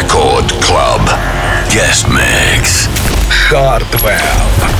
Record Club. Guest Mix. Hardwell.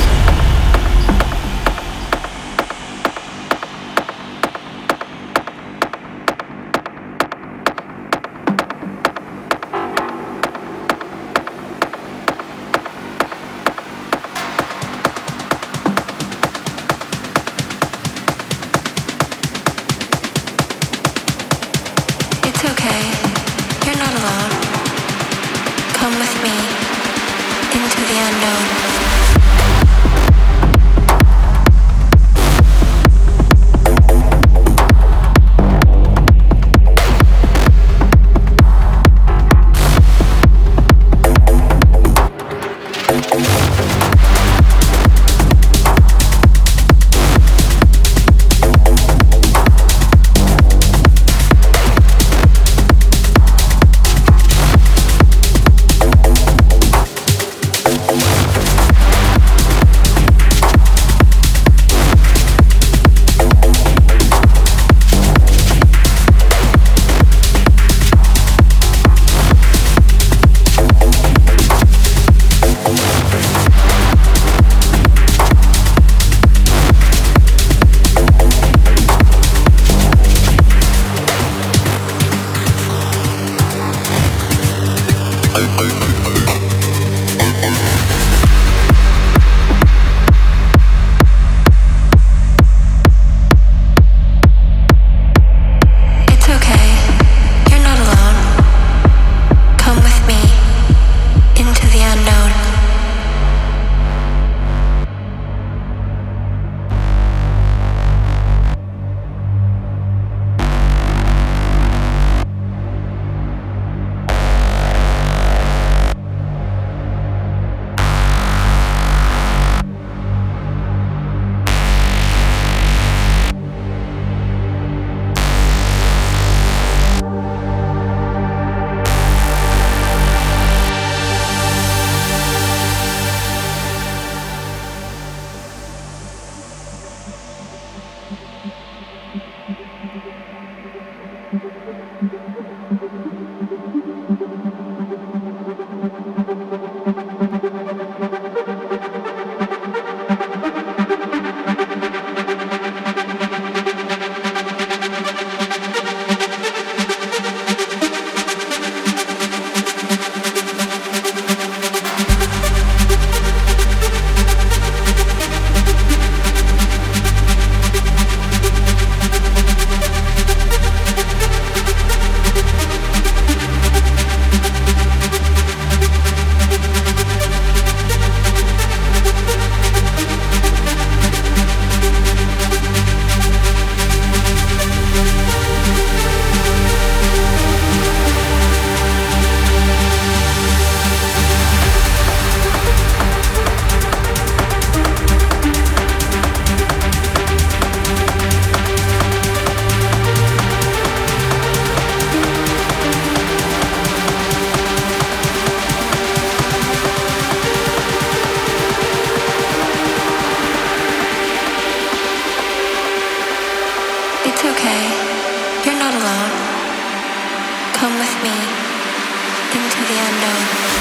Thank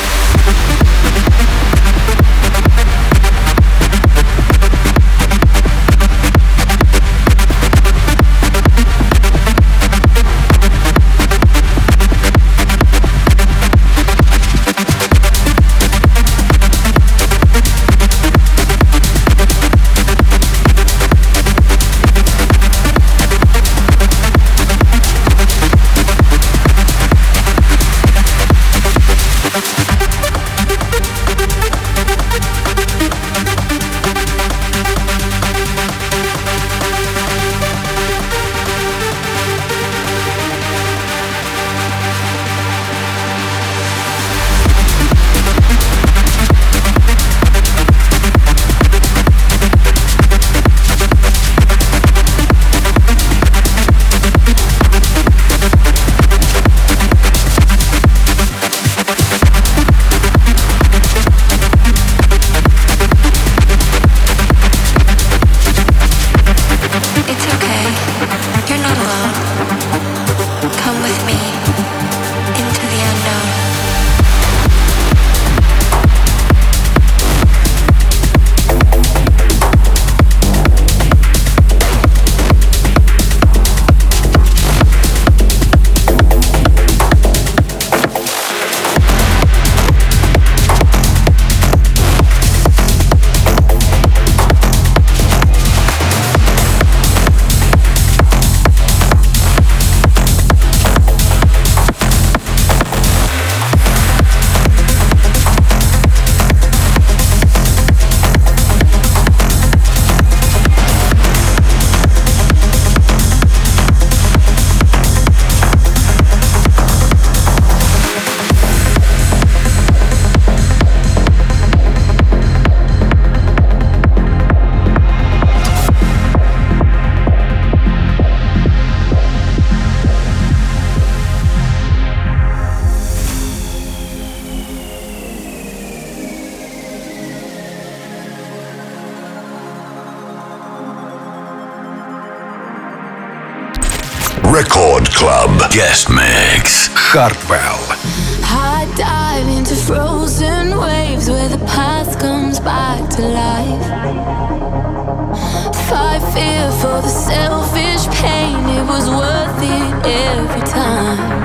Guest Mix. Hardwell. I dive into frozen waves where the past comes back to life. Fight fear for the selfish pain, it was worth it every time.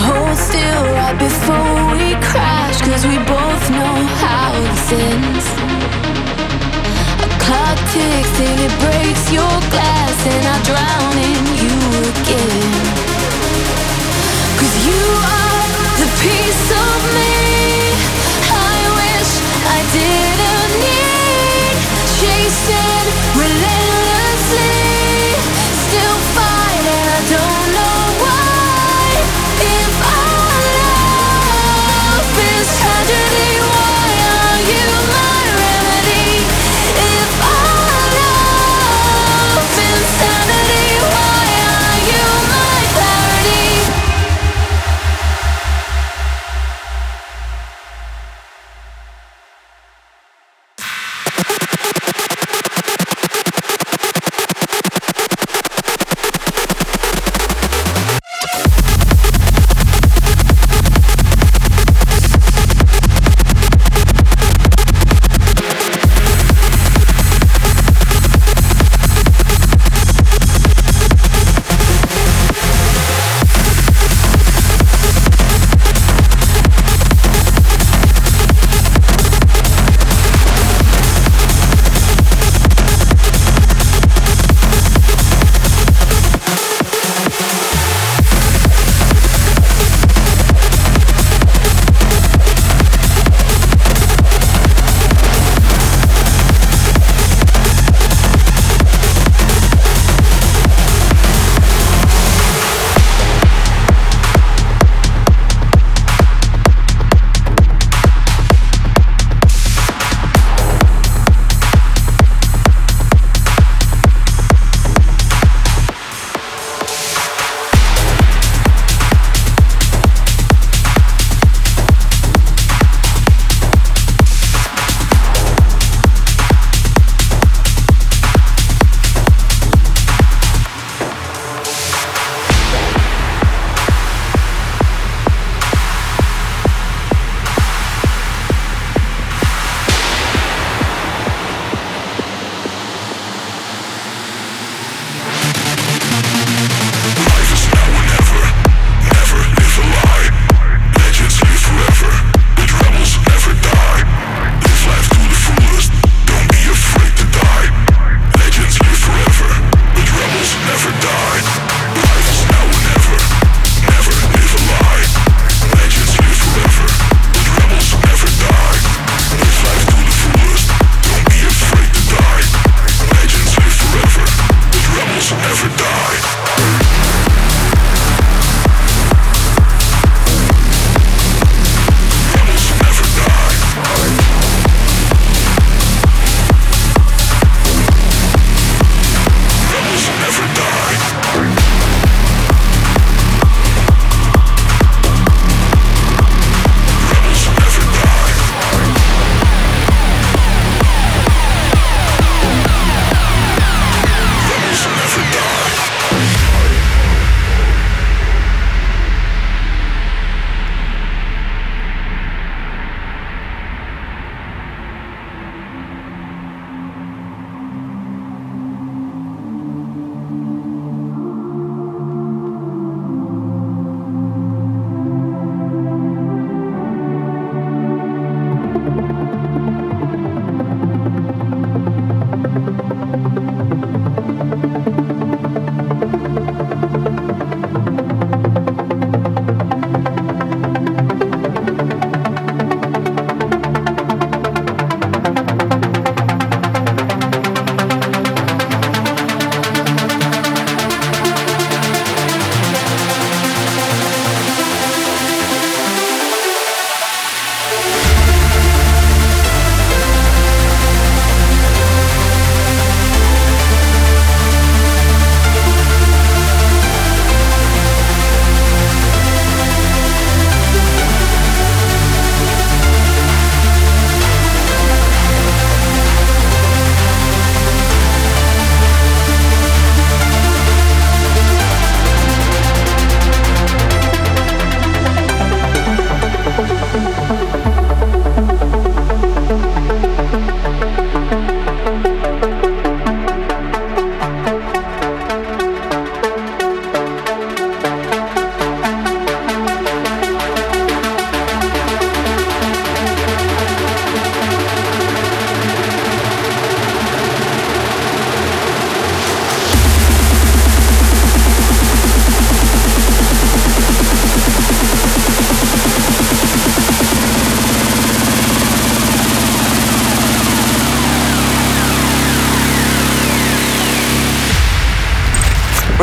Hold still right before we crash, cause we both know how this ends. Till it breaks your glass, and I drown in you again. Cause you are the piece of me I wish I didn't need Chasing relentlessly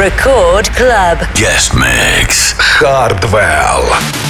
Record Club. Guest Mix. Hardwell.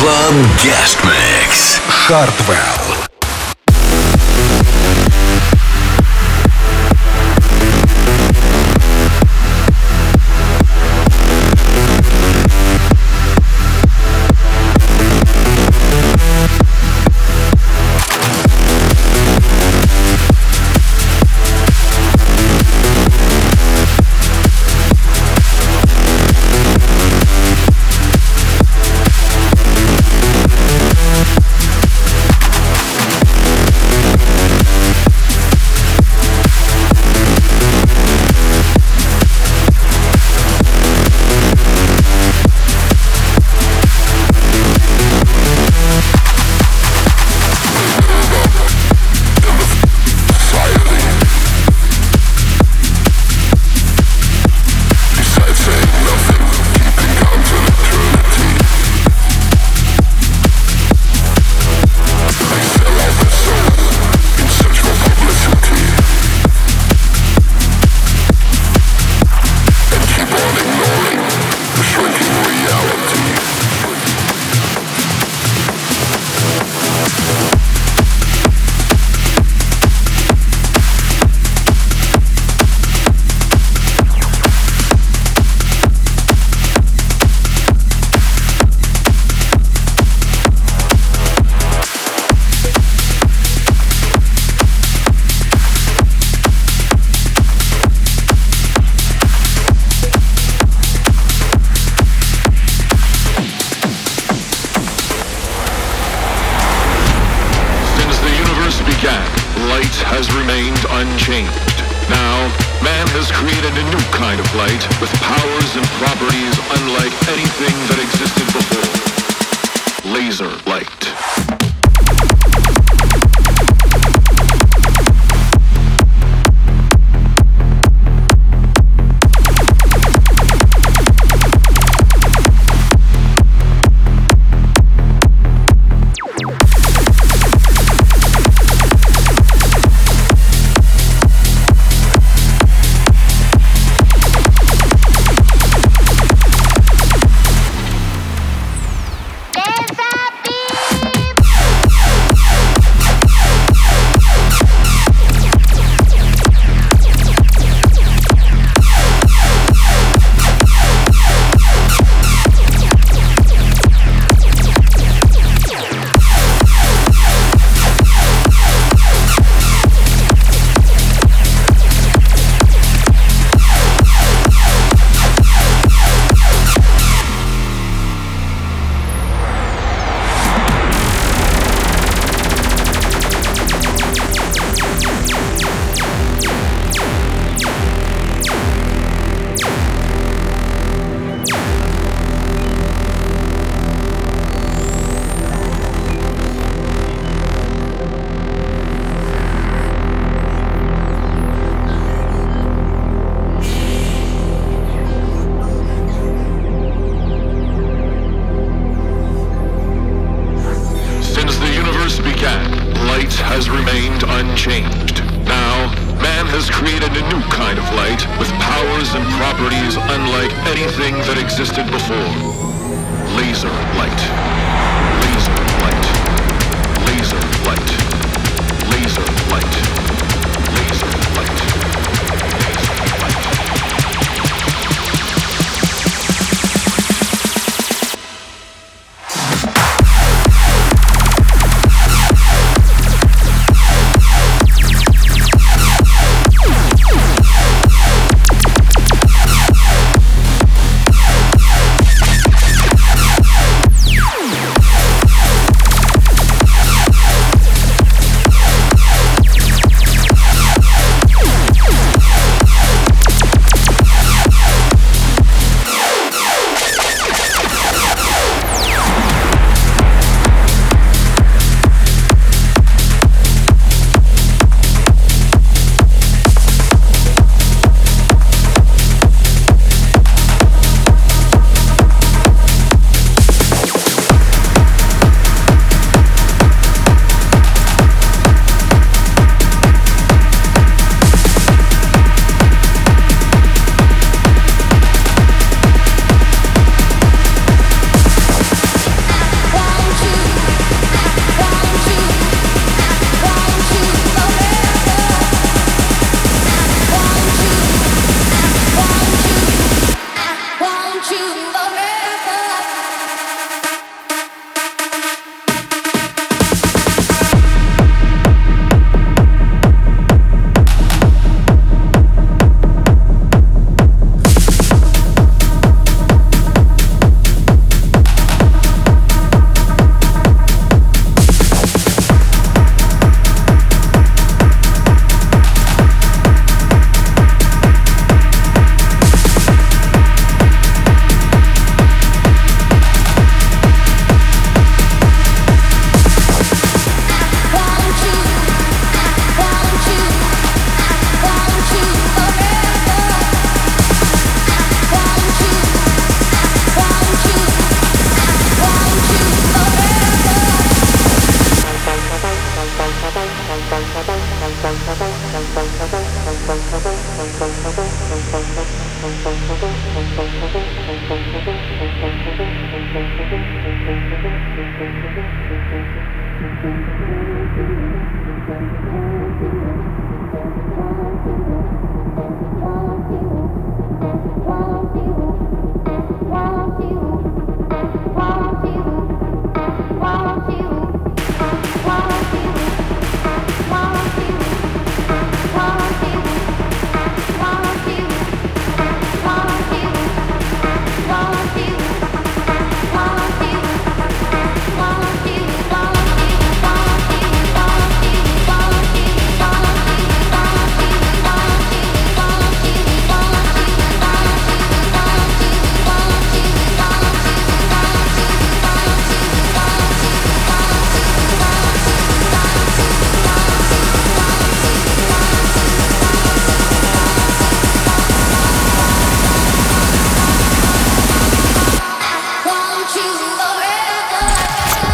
Club Guest Mix. Hardwell.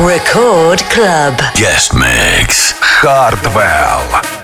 Record Club. Guest Mix. Hardwell.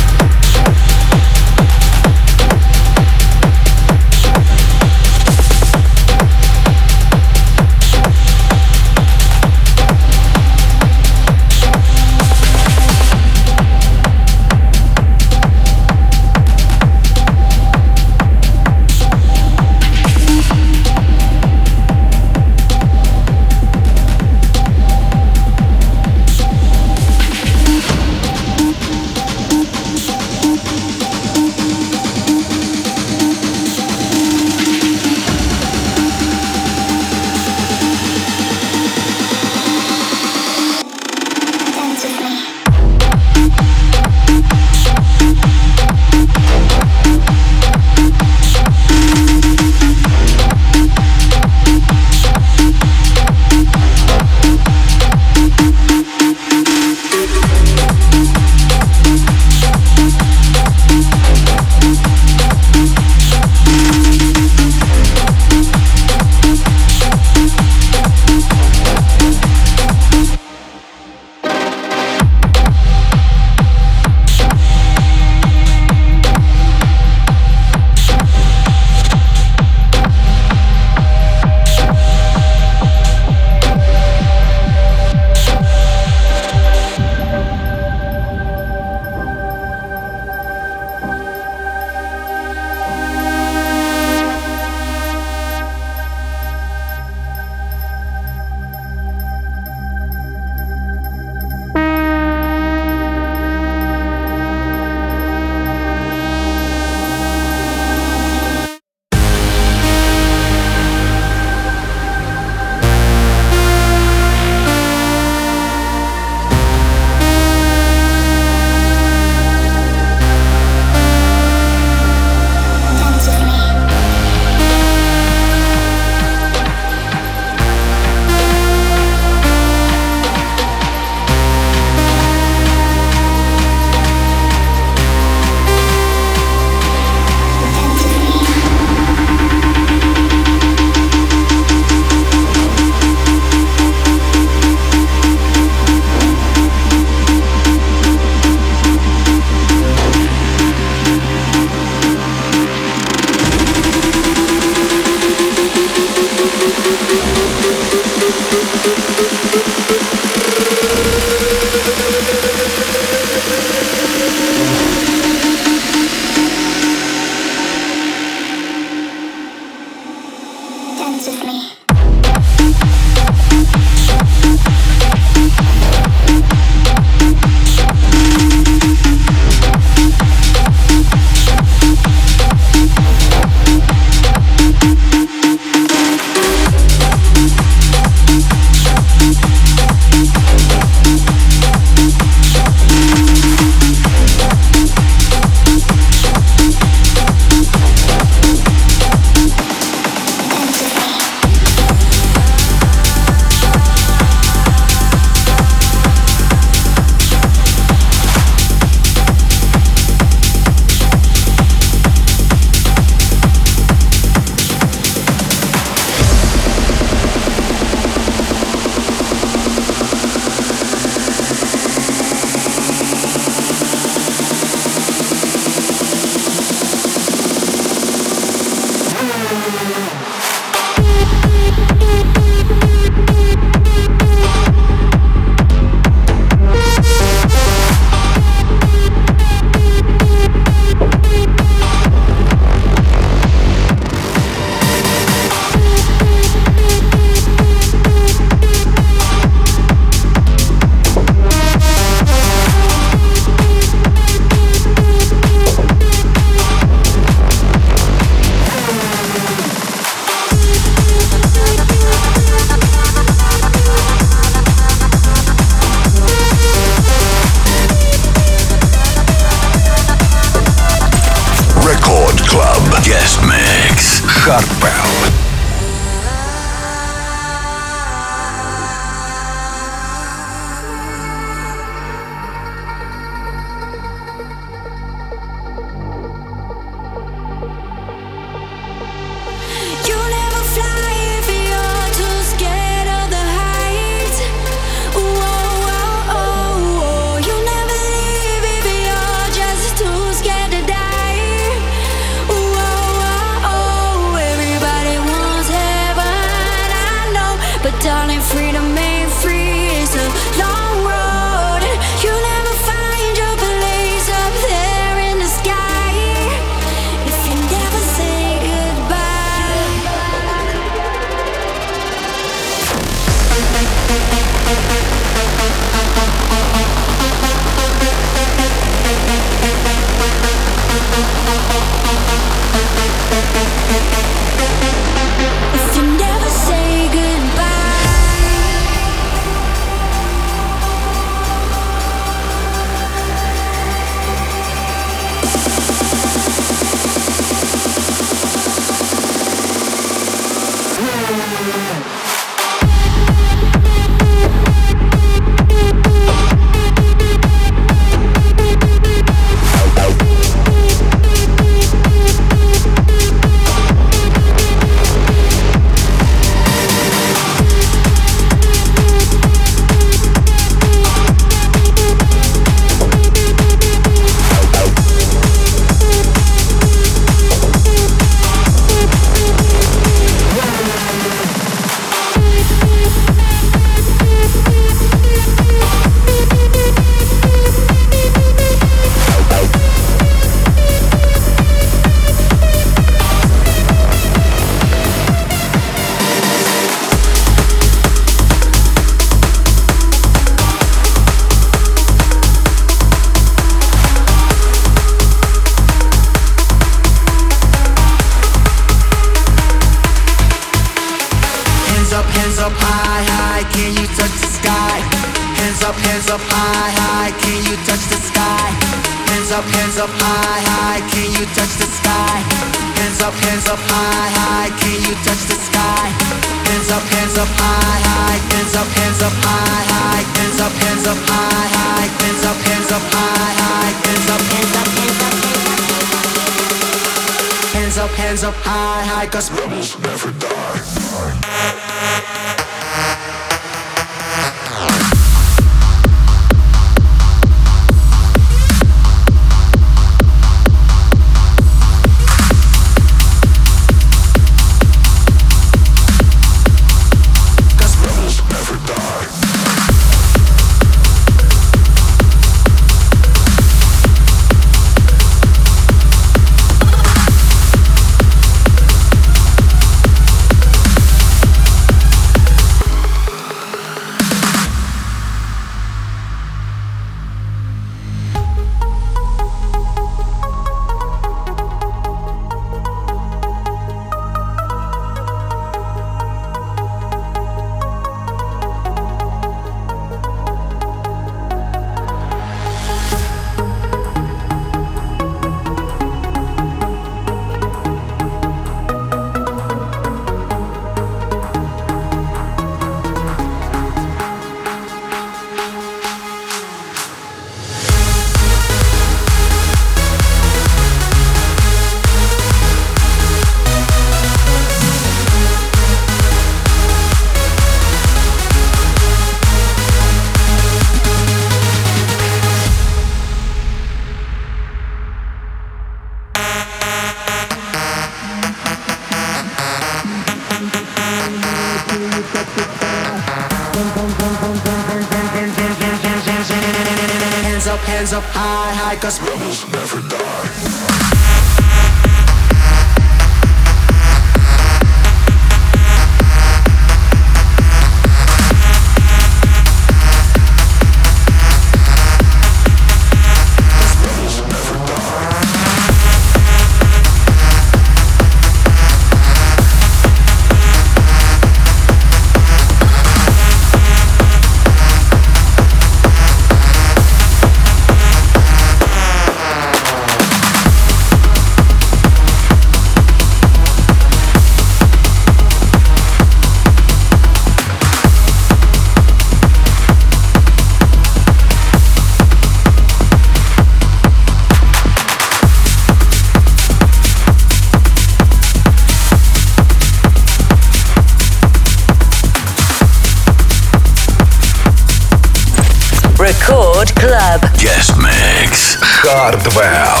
Wow.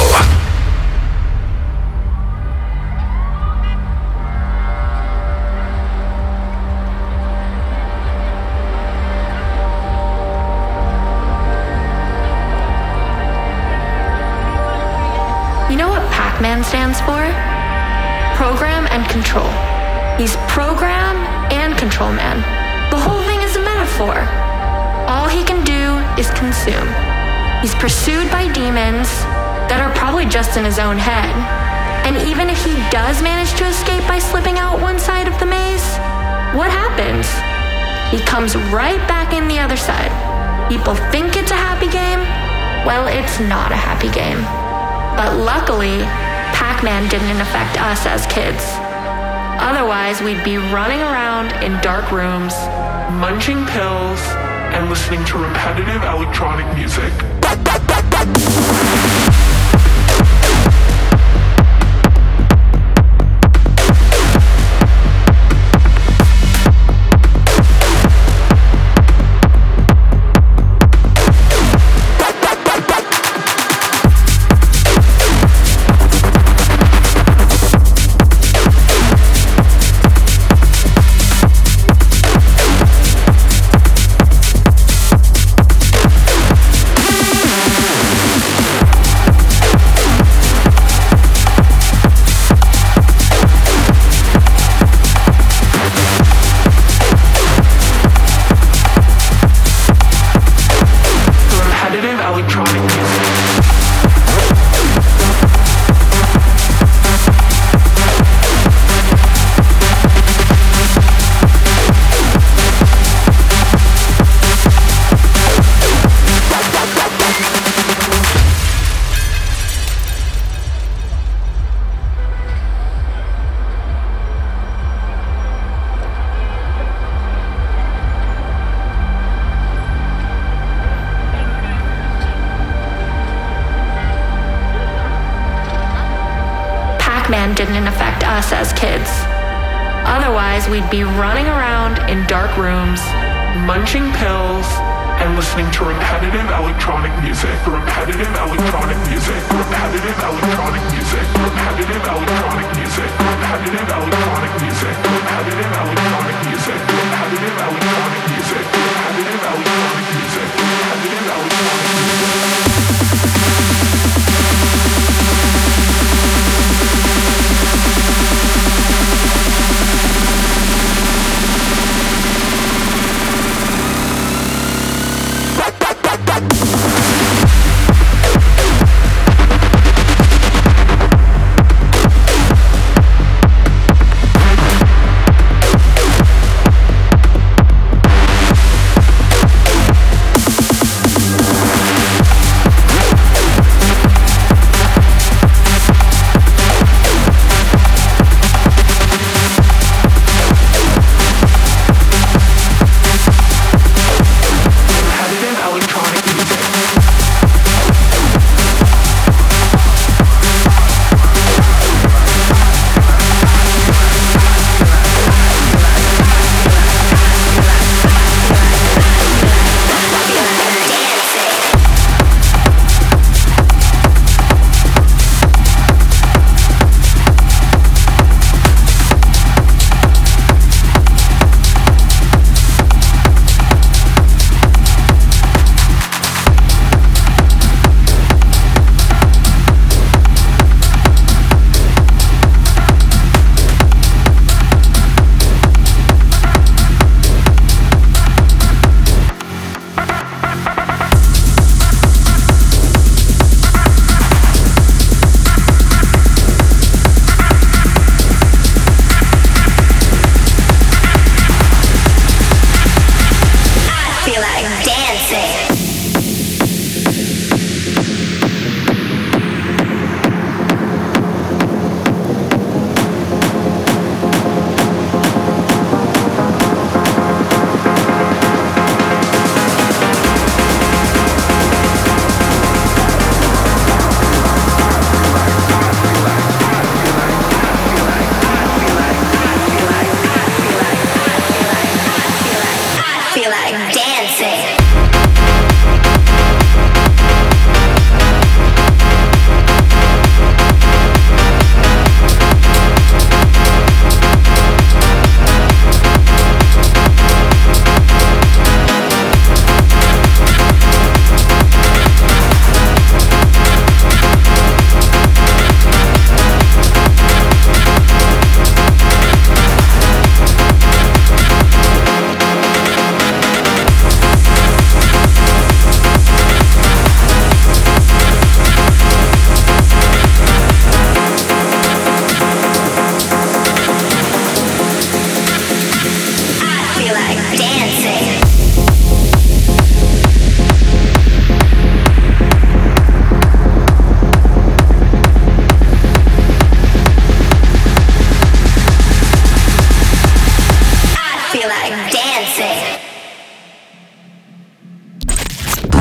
It's not a happy game. But luckily, Pac Man didn't affect us as kids. Otherwise, we'd be running around in dark rooms, munching pills, and listening to repetitive electronic music.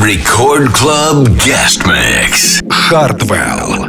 Record Club Guest Mix. Хардвелл.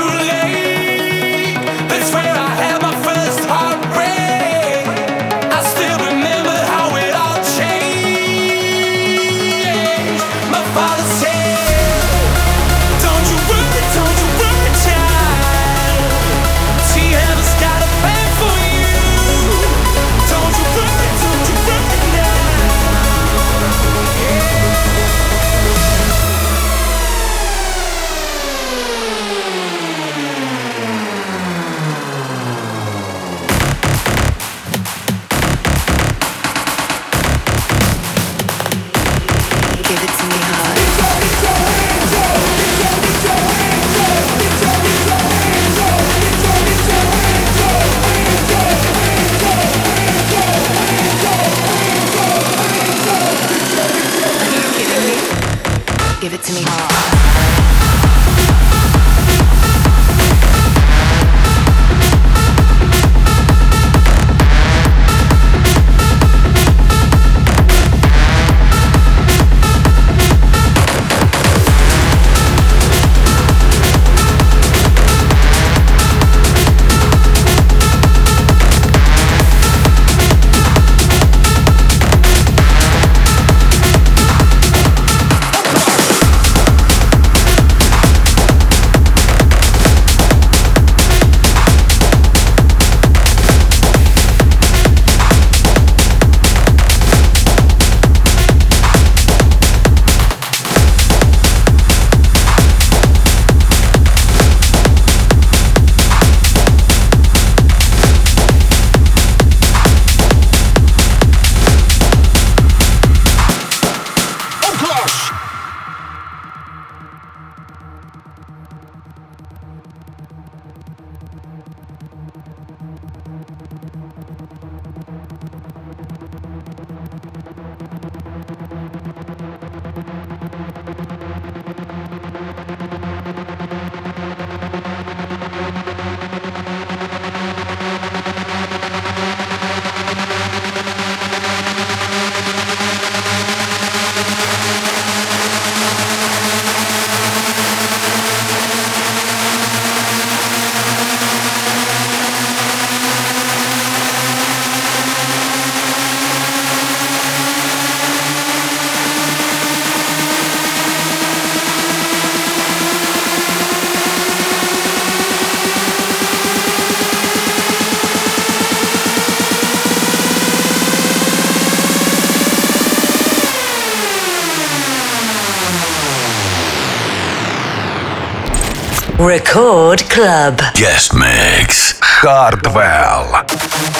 Record Club. Guest Mix. Hardwell.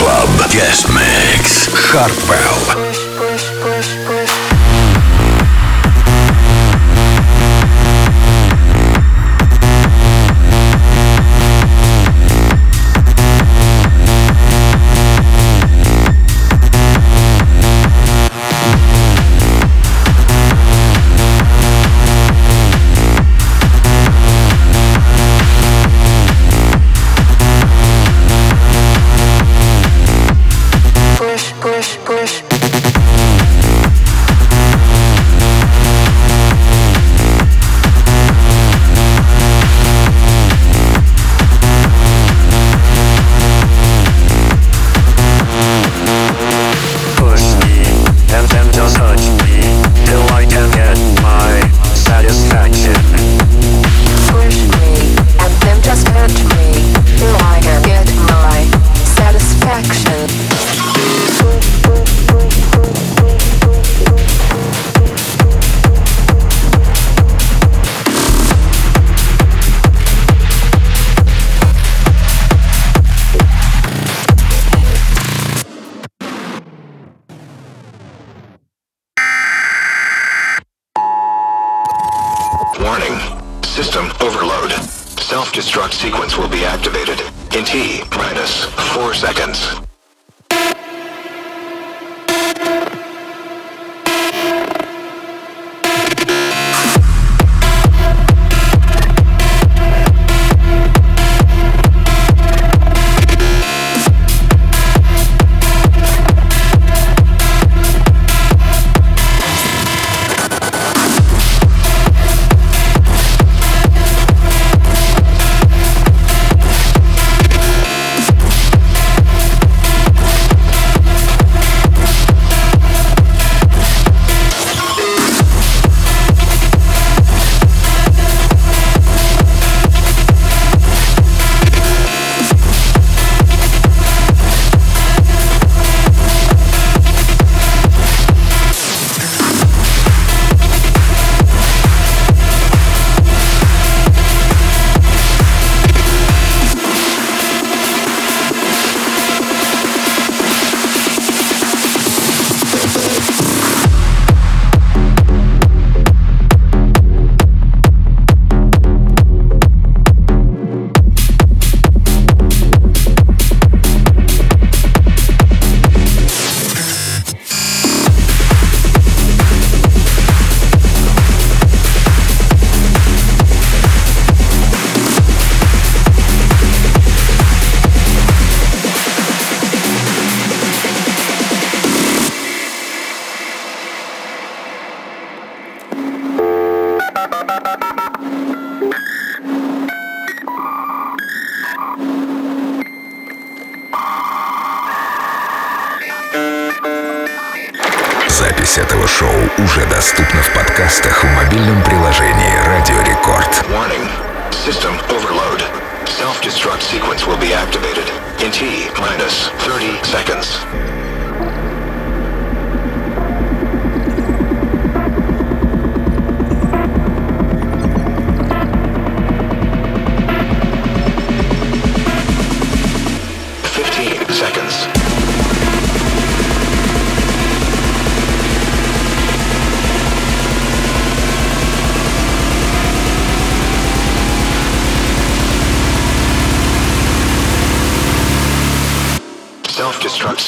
Club Guest Mix. Hardwell.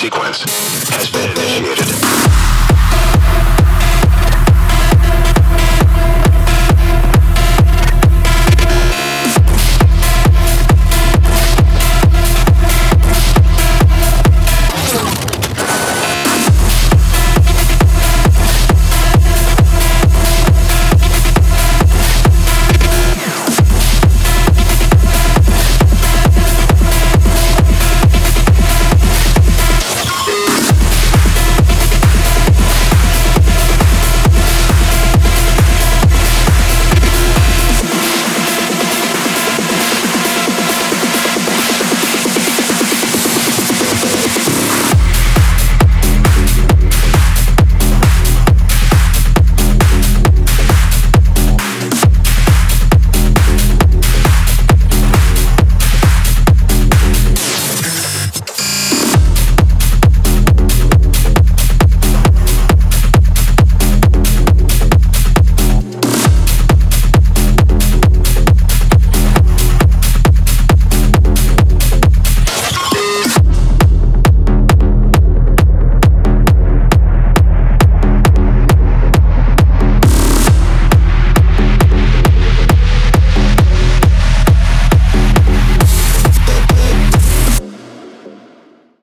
sequence.